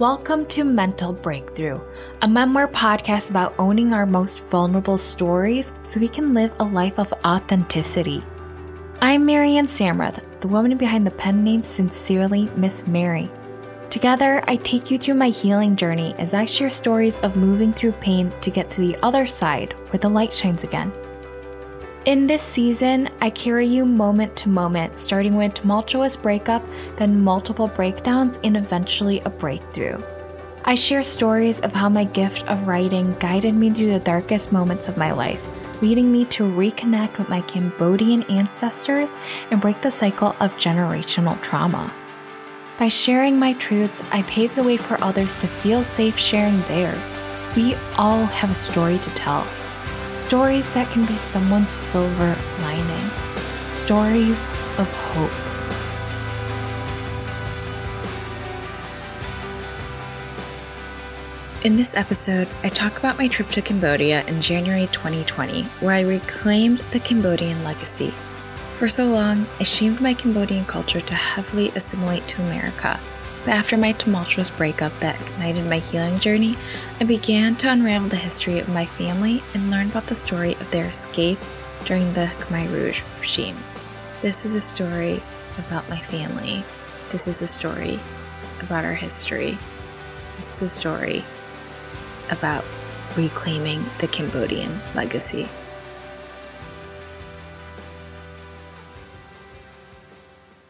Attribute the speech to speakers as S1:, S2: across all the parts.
S1: Welcome to Mental Breakthrough, a memoir podcast about owning our most vulnerable stories so we can live a life of authenticity. I'm Marianne Samrath, the woman behind the pen name Sincerely Miss Mary. Together, I take you through my healing journey as I share stories of moving through pain to get to the other side where the light shines again. In this season, I carry you moment to moment, starting with tumultuous breakup, then multiple breakdowns, and eventually a breakthrough. I share stories of how my gift of writing guided me through the darkest moments of my life, leading me to reconnect with my Cambodian ancestors and break the cycle of generational trauma. By sharing my truths, I pave the way for others to feel safe sharing theirs. We all have a story to tell Stories that can be someone's silver lining. Stories of hope. In this episode, I talk about my trip to Cambodia in January 2020, where I reclaimed the Cambodian legacy. For so long, I shamed my Cambodian culture to heavily assimilate to America but after my tumultuous breakup that ignited my healing journey, I began to unravel the history of my family and learn about the story of their escape during the Khmer Rouge regime. This is a story about my family. This is a story about our history. This is a story about reclaiming the Cambodian legacy.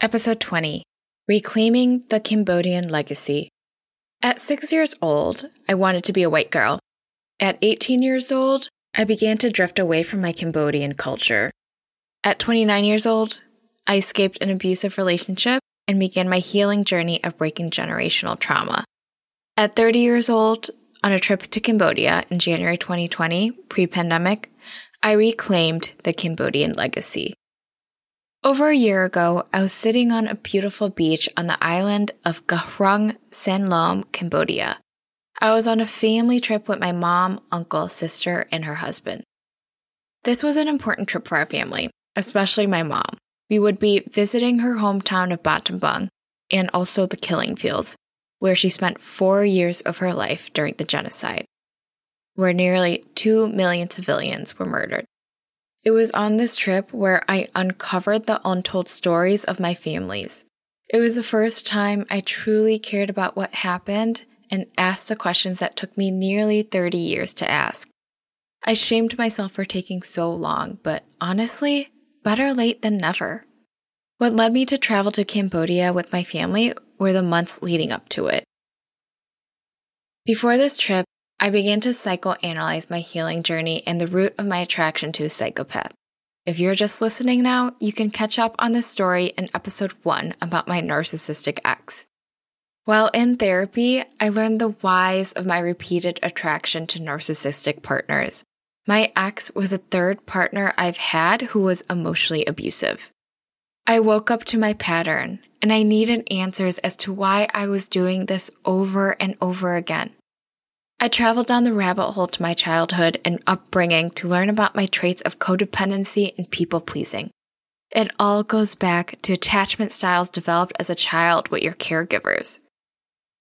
S1: Episode 20 Reclaiming the Cambodian Legacy. At six years old, I wanted to be a white girl. At 18 years old, I began to drift away from my Cambodian culture. At 29 years old, I escaped an abusive relationship and began my healing journey of breaking generational trauma. At 30 years old, on a trip to Cambodia in January 2020, pre pandemic, I reclaimed the Cambodian legacy. Over a year ago, I was sitting on a beautiful beach on the island of Gahrung Sanlom, Cambodia. I was on a family trip with my mom, uncle, sister, and her husband. This was an important trip for our family, especially my mom. We would be visiting her hometown of Battambang and also the killing fields, where she spent four years of her life during the genocide, where nearly 2 million civilians were murdered. It was on this trip where I uncovered the untold stories of my families. It was the first time I truly cared about what happened and asked the questions that took me nearly 30 years to ask. I shamed myself for taking so long, but honestly, better late than never. What led me to travel to Cambodia with my family were the months leading up to it. Before this trip, I began to psychoanalyze my healing journey and the root of my attraction to a psychopath. If you're just listening now, you can catch up on this story in episode one about my narcissistic ex. While in therapy, I learned the whys of my repeated attraction to narcissistic partners. My ex was the third partner I've had who was emotionally abusive. I woke up to my pattern and I needed answers as to why I was doing this over and over again. I traveled down the rabbit hole to my childhood and upbringing to learn about my traits of codependency and people pleasing. It all goes back to attachment styles developed as a child with your caregivers.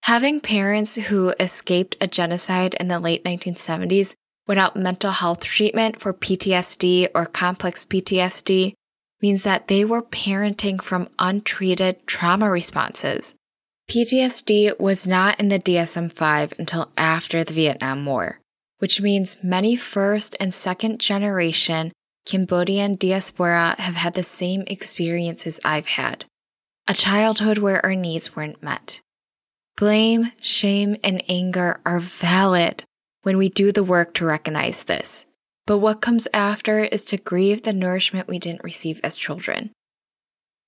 S1: Having parents who escaped a genocide in the late 1970s without mental health treatment for PTSD or complex PTSD means that they were parenting from untreated trauma responses. PTSD was not in the DSM 5 until after the Vietnam War, which means many first and second generation Cambodian diaspora have had the same experiences I've had a childhood where our needs weren't met. Blame, shame, and anger are valid when we do the work to recognize this. But what comes after is to grieve the nourishment we didn't receive as children.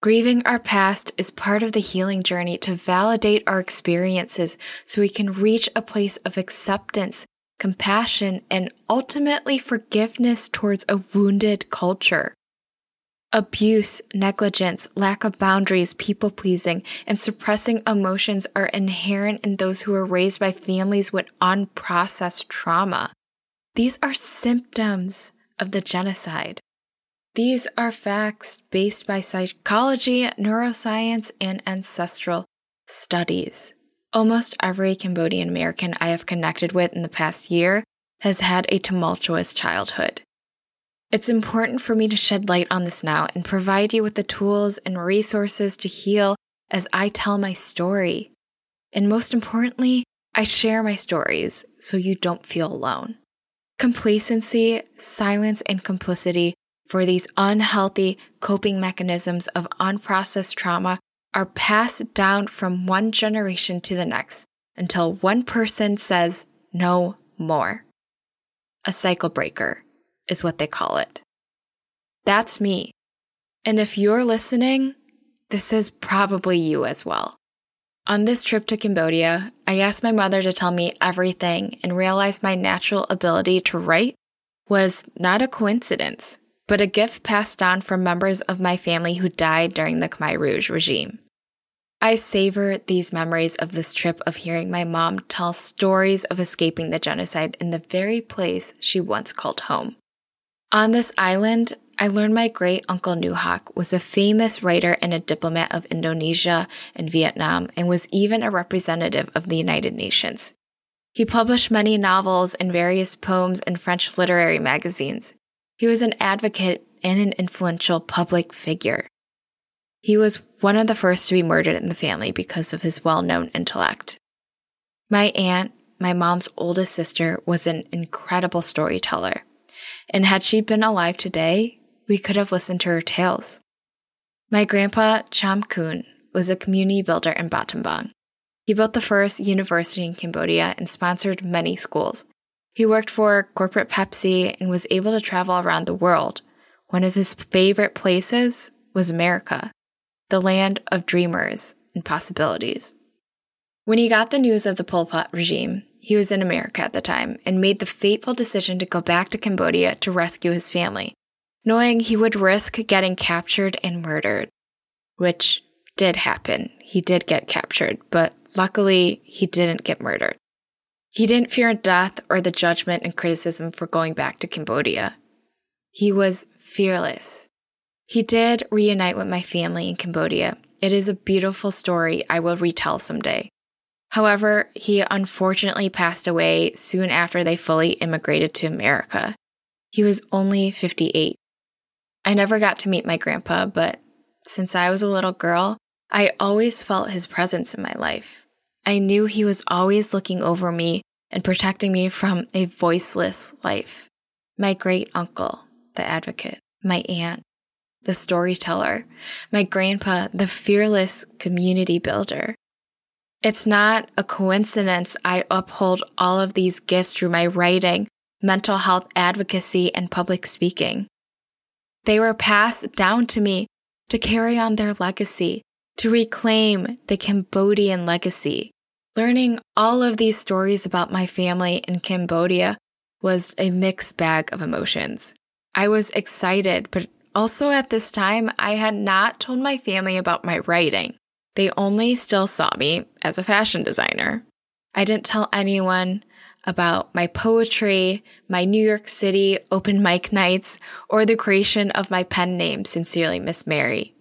S1: Grieving our past is part of the healing journey to validate our experiences so we can reach a place of acceptance, compassion, and ultimately forgiveness towards a wounded culture. Abuse, negligence, lack of boundaries, people pleasing, and suppressing emotions are inherent in those who are raised by families with unprocessed trauma. These are symptoms of the genocide. These are facts based by psychology, neuroscience, and ancestral studies. Almost every Cambodian American I have connected with in the past year has had a tumultuous childhood. It's important for me to shed light on this now and provide you with the tools and resources to heal as I tell my story. And most importantly, I share my stories so you don't feel alone. Complacency, silence, and complicity for these unhealthy coping mechanisms of unprocessed trauma are passed down from one generation to the next until one person says no more. A cycle breaker is what they call it. That's me. And if you're listening, this is probably you as well. On this trip to Cambodia, I asked my mother to tell me everything and realized my natural ability to write was not a coincidence, but a gift passed down from members of my family who died during the Khmer Rouge regime. I savor these memories of this trip of hearing my mom tell stories of escaping the genocide in the very place she once called home. On this island, I learned my great uncle Nou Hach was a famous writer and a diplomat of Indonesia and Vietnam and was even a representative of the United Nations. He published many novels and various poems in French literary magazines. He was an advocate and an influential public figure. He was one of the first to be murdered in the family because of his well known intellect. My aunt, my mom's oldest sister, was an incredible storyteller and had she been alive today, we could have listened to her tales. My grandpa, Cham Kun, was a community builder in Battambang. He built the first university in Cambodia and sponsored many schools. He worked for corporate Pepsi and was able to travel around the world. One of his favorite places was America, the land of dreamers and possibilities. When he got the news of the Pol Pot regime, he was in America at the time and made the fateful decision to go back to Cambodia to rescue his family, knowing he would risk getting captured and murdered. Which did happen. He did get captured, but luckily he didn't get murdered. He didn't fear death or the judgment and criticism for going back to Cambodia. He was fearless. He did reunite with my family in Cambodia. It is a beautiful story I will retell someday. However, he unfortunately passed away soon after they fully immigrated to America. He was only 58. I never got to meet my grandpa, but since I was a little girl, I always felt his presence in my life. I knew he was always looking over me and protecting me from a voiceless life. My great uncle, the advocate, my aunt, the storyteller, my grandpa, the fearless community builder, it's not a coincidence I uphold all of these gifts through my writing, mental health advocacy, and public speaking. They were passed down to me to carry on their legacy, to reclaim the Cambodian legacy. Learning all of these stories about my family in Cambodia was a mixed bag of emotions. I was excited, but also at this time, I had not told my family about my writing. They only still saw me as a fashion designer. I didn't tell anyone about my poetry, my New York City open mic nights, or the creation of my pen name, Sincerely Miss Mary.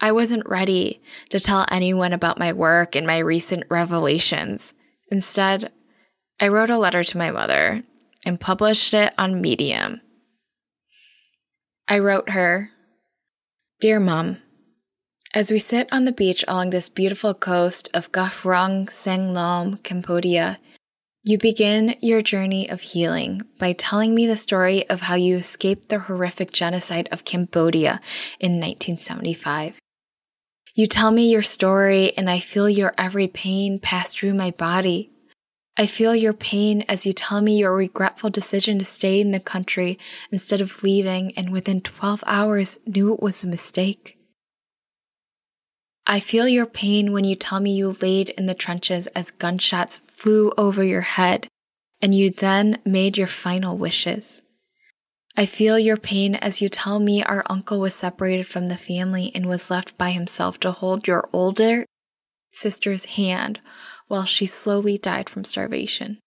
S1: I wasn't ready to tell anyone about my work and my recent revelations. Instead, I wrote a letter to my mother and published it on Medium. I wrote her, Dear Mom, as we sit on the beach along this beautiful coast of Koh Rong Sanloem, Cambodia, you begin your journey of healing by telling me the story of how you escaped the horrific genocide of Cambodia in 1975. You tell me your story, and I feel your every pain pass through my body. I feel your pain as you tell me your regretful decision to stay in the country instead of leaving, and within 12 hours knew it was a mistake. I feel your pain when you tell me you laid in the trenches as gunshots flew over your head and you then made your final wishes. I feel your pain as you tell me our uncle was separated from the family and was left by himself to hold your older sister's hand while she slowly died from starvation.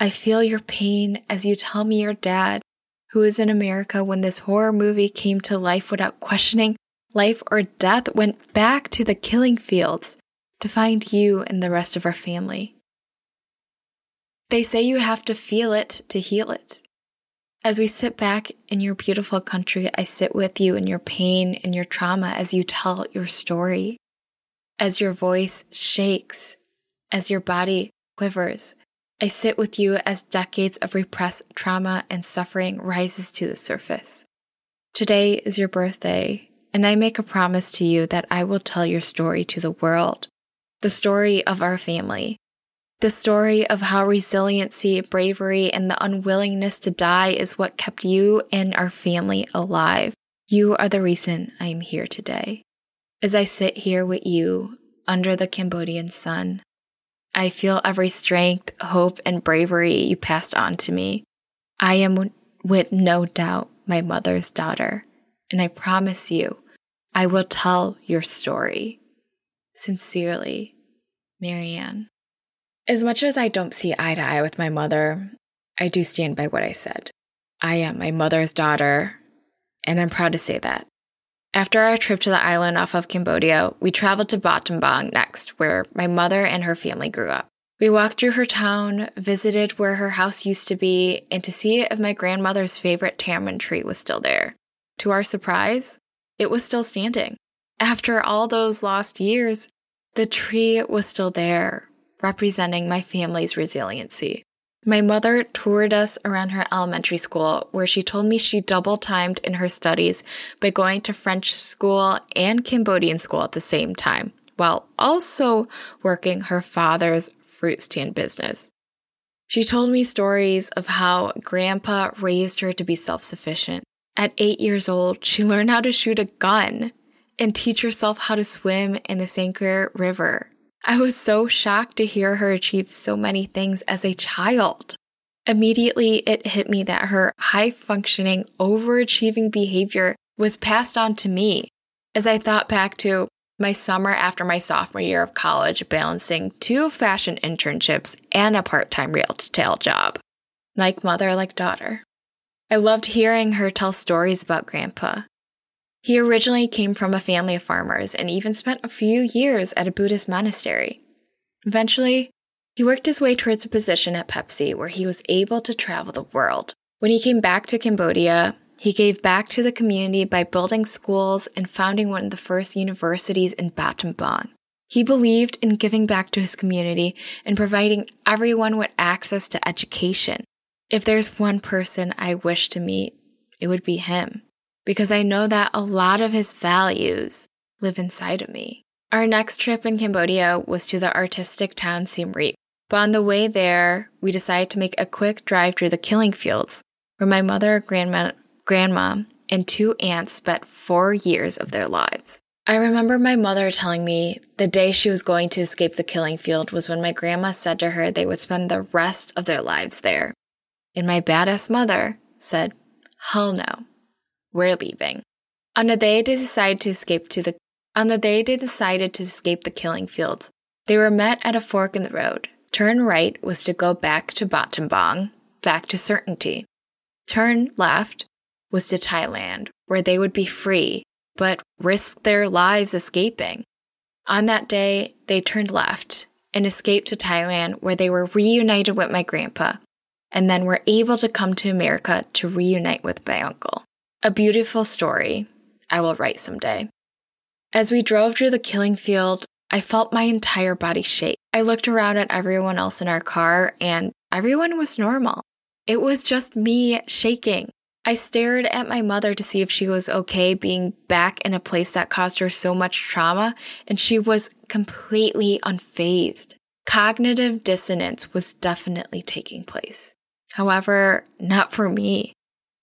S1: I feel your pain as you tell me your dad, who was in America when this horror movie came to life without questioning life or death, went back to the killing fields to find you and the rest of our family. They say you have to feel it to heal it. As we sit back in your beautiful country, I sit with you in your pain and your trauma as you tell your story. As your voice shakes, as your body quivers, I sit with you as decades of repressed trauma and suffering rises to the surface. Today is your birthday, and I make a promise to you that I will tell your story to the world, the story of our family, the story of how resiliency, bravery, and the unwillingness to die is what kept you and our family alive. You are the reason I am here today. As I sit here with you under the Cambodian sun, I feel every strength, hope, and bravery you passed on to me. I am with no doubt my mother's daughter, and I promise you, I will tell your story. Sincerely, Marianne. As much as I don't see eye to eye with my mother, I do stand by what I said. I am my mother's daughter, and I'm proud to say that. After our trip to the island off of Cambodia, we traveled to Battambang next, where my mother and her family grew up. We walked through her town, visited where her house used to be, and to see if my grandmother's favorite tamarind tree was still there. To our surprise, it was still standing. After all those lost years, the tree was still there, representing my family's resiliency. My mother toured us around her elementary school, where she told me she double timed in her studies by going to French school and Cambodian school at the same time, while also working her father's fruit stand business. She told me stories of how grandpa raised her to be self sufficient. At eight years old, she learned how to shoot a gun and teach herself how to swim in the Sangkar River. I was so shocked to hear her achieve so many things as a child. Immediately, it hit me that her high functioning, overachieving behavior was passed on to me as I thought back to my summer after my sophomore year of college, balancing two fashion internships and a part time retail job. Like mother, like daughter. I loved hearing her tell stories about Grandpa, he originally came from a family of farmers and even spent a few years at a Buddhist monastery. Eventually, he worked his way towards a position at Pepsi where he was able to travel the world. When he came back to Cambodia, he gave back to the community by building schools and founding one of the first universities in Battambang. He believed in giving back to his community and providing everyone with access to education. If there's one person I wish to meet, it would be him because I know that a lot of his values live inside of me. Our next trip in Cambodia was to the artistic town Siem Reap. But on the way there, we decided to make a quick drive through the killing fields, where my mother, grandma, grandma, and two aunts spent four years of their lives. I remember my mother telling me the day she was going to escape the killing field was when my grandma said to her they would spend the rest of their lives there. And my badass mother said, Hell no. We're leaving. On the day they decided to escape to the on the day they decided to escape the killing fields, they were met at a fork in the road. Turn right was to go back to Battambang, back to certainty. Turn left was to Thailand, where they would be free, but risk their lives escaping. On that day, they turned left and escaped to Thailand, where they were reunited with my grandpa, and then were able to come to America to reunite with my uncle. A beautiful story I will write someday. As we drove through the killing field, I felt my entire body shake. I looked around at everyone else in our car and everyone was normal. It was just me shaking. I stared at my mother to see if she was okay being back in a place that caused her so much trauma, and she was completely unfazed. Cognitive dissonance was definitely taking place. However, not for me.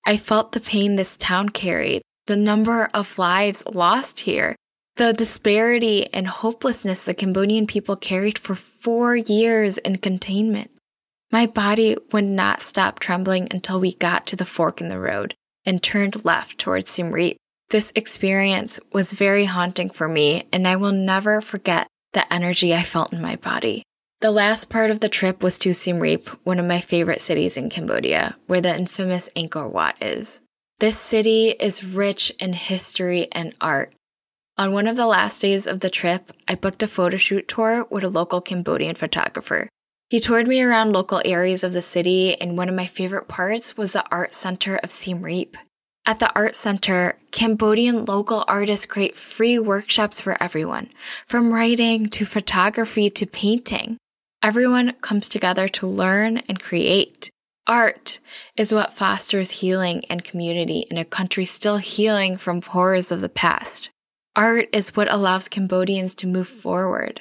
S1: I felt the pain this town carried, the number of lives lost here, the disparity and hopelessness the Cambodian people carried for four years in containment. My body would not stop trembling until we got to the fork in the road and turned left towards Siem Reap. This experience was very haunting for me, and I will never forget the energy I felt in my body. The last part of the trip was to Siem Reap, one of my favorite cities in Cambodia, where the infamous Angkor Wat is. This city is rich in history and art. On one of the last days of the trip, I booked a photo shoot tour with a local Cambodian photographer. He toured me around local areas of the city, and one of my favorite parts was the art center of Siem Reap. At the art center, Cambodian local artists create free workshops for everyone, from writing to photography to painting. Everyone comes together to learn and create. Art is what fosters healing and community in a country still healing from horrors of the past. Art is what allows Cambodians to move forward.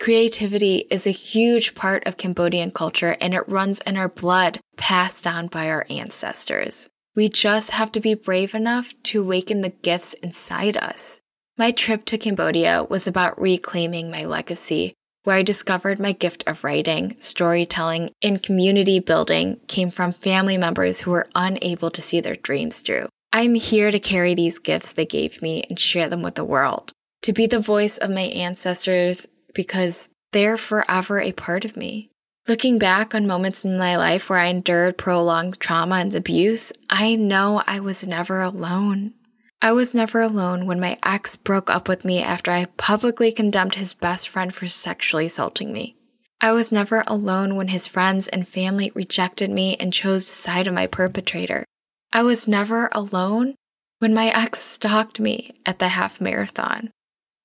S1: Creativity is a huge part of Cambodian culture and it runs in our blood, passed down by our ancestors. We just have to be brave enough to awaken the gifts inside us. My trip to Cambodia was about reclaiming my legacy where I discovered my gift of writing, storytelling, and community building came from family members who were unable to see their dreams through. I'm here to carry these gifts they gave me and share them with the world, to be the voice of my ancestors because they're forever a part of me. Looking back on moments in my life where I endured prolonged trauma and abuse, I know I was never alone. I was never alone when my ex broke up with me after I publicly condemned his best friend for sexually assaulting me. I was never alone when his friends and family rejected me and chose the side of my perpetrator. I was never alone when my ex stalked me at the half marathon.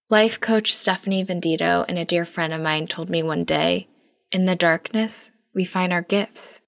S1: Life coach Stephanie Vendito and a dear friend of mine told me one day, in the darkness, we find our gifts.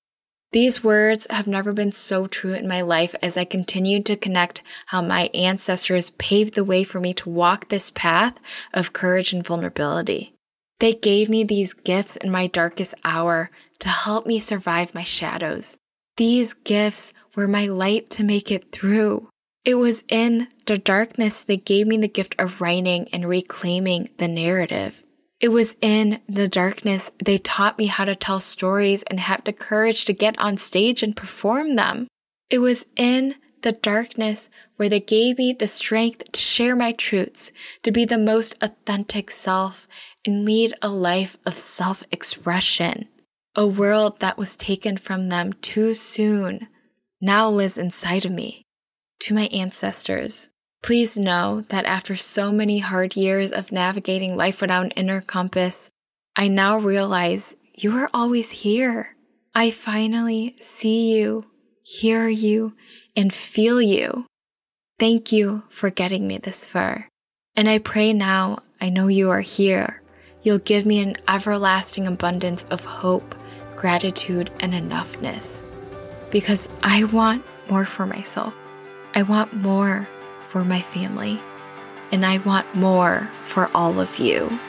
S1: These words have never been so true in my life as I continued to connect how my ancestors paved the way for me to walk this path of courage and vulnerability. They gave me these gifts in my darkest hour to help me survive my shadows. These gifts were my light to make it through. It was in the darkness they gave me the gift of writing and reclaiming the narrative. It was in the darkness they taught me how to tell stories and have the courage to get on stage and perform them. It was in the darkness where they gave me the strength to share my truths, to be the most authentic self, and lead a life of self expression. A world that was taken from them too soon now lives inside of me. To my ancestors, Please know that after so many hard years of navigating life without an inner compass, I now realize you are always here. I finally see you, hear you, and feel you. Thank you for getting me this far. And I pray now I know you are here. You'll give me an everlasting abundance of hope, gratitude, and enoughness. Because I want more for myself. I want more for my family, and I want more for all of you.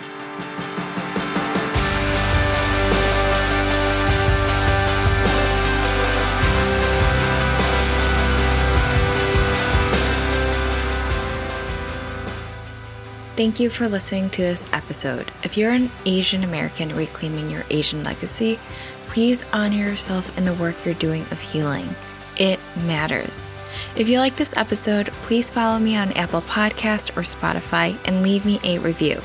S1: Thank you for listening to this episode. If you're an Asian American reclaiming your Asian legacy, please honor yourself in the work you're doing of healing. It matters. If you like this episode, please follow me on Apple Podcast or Spotify and leave me a review.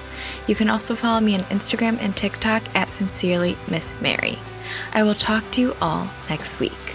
S1: You can also follow me on Instagram and TikTok at Sincerely Miss Mary. I will talk to you all next week.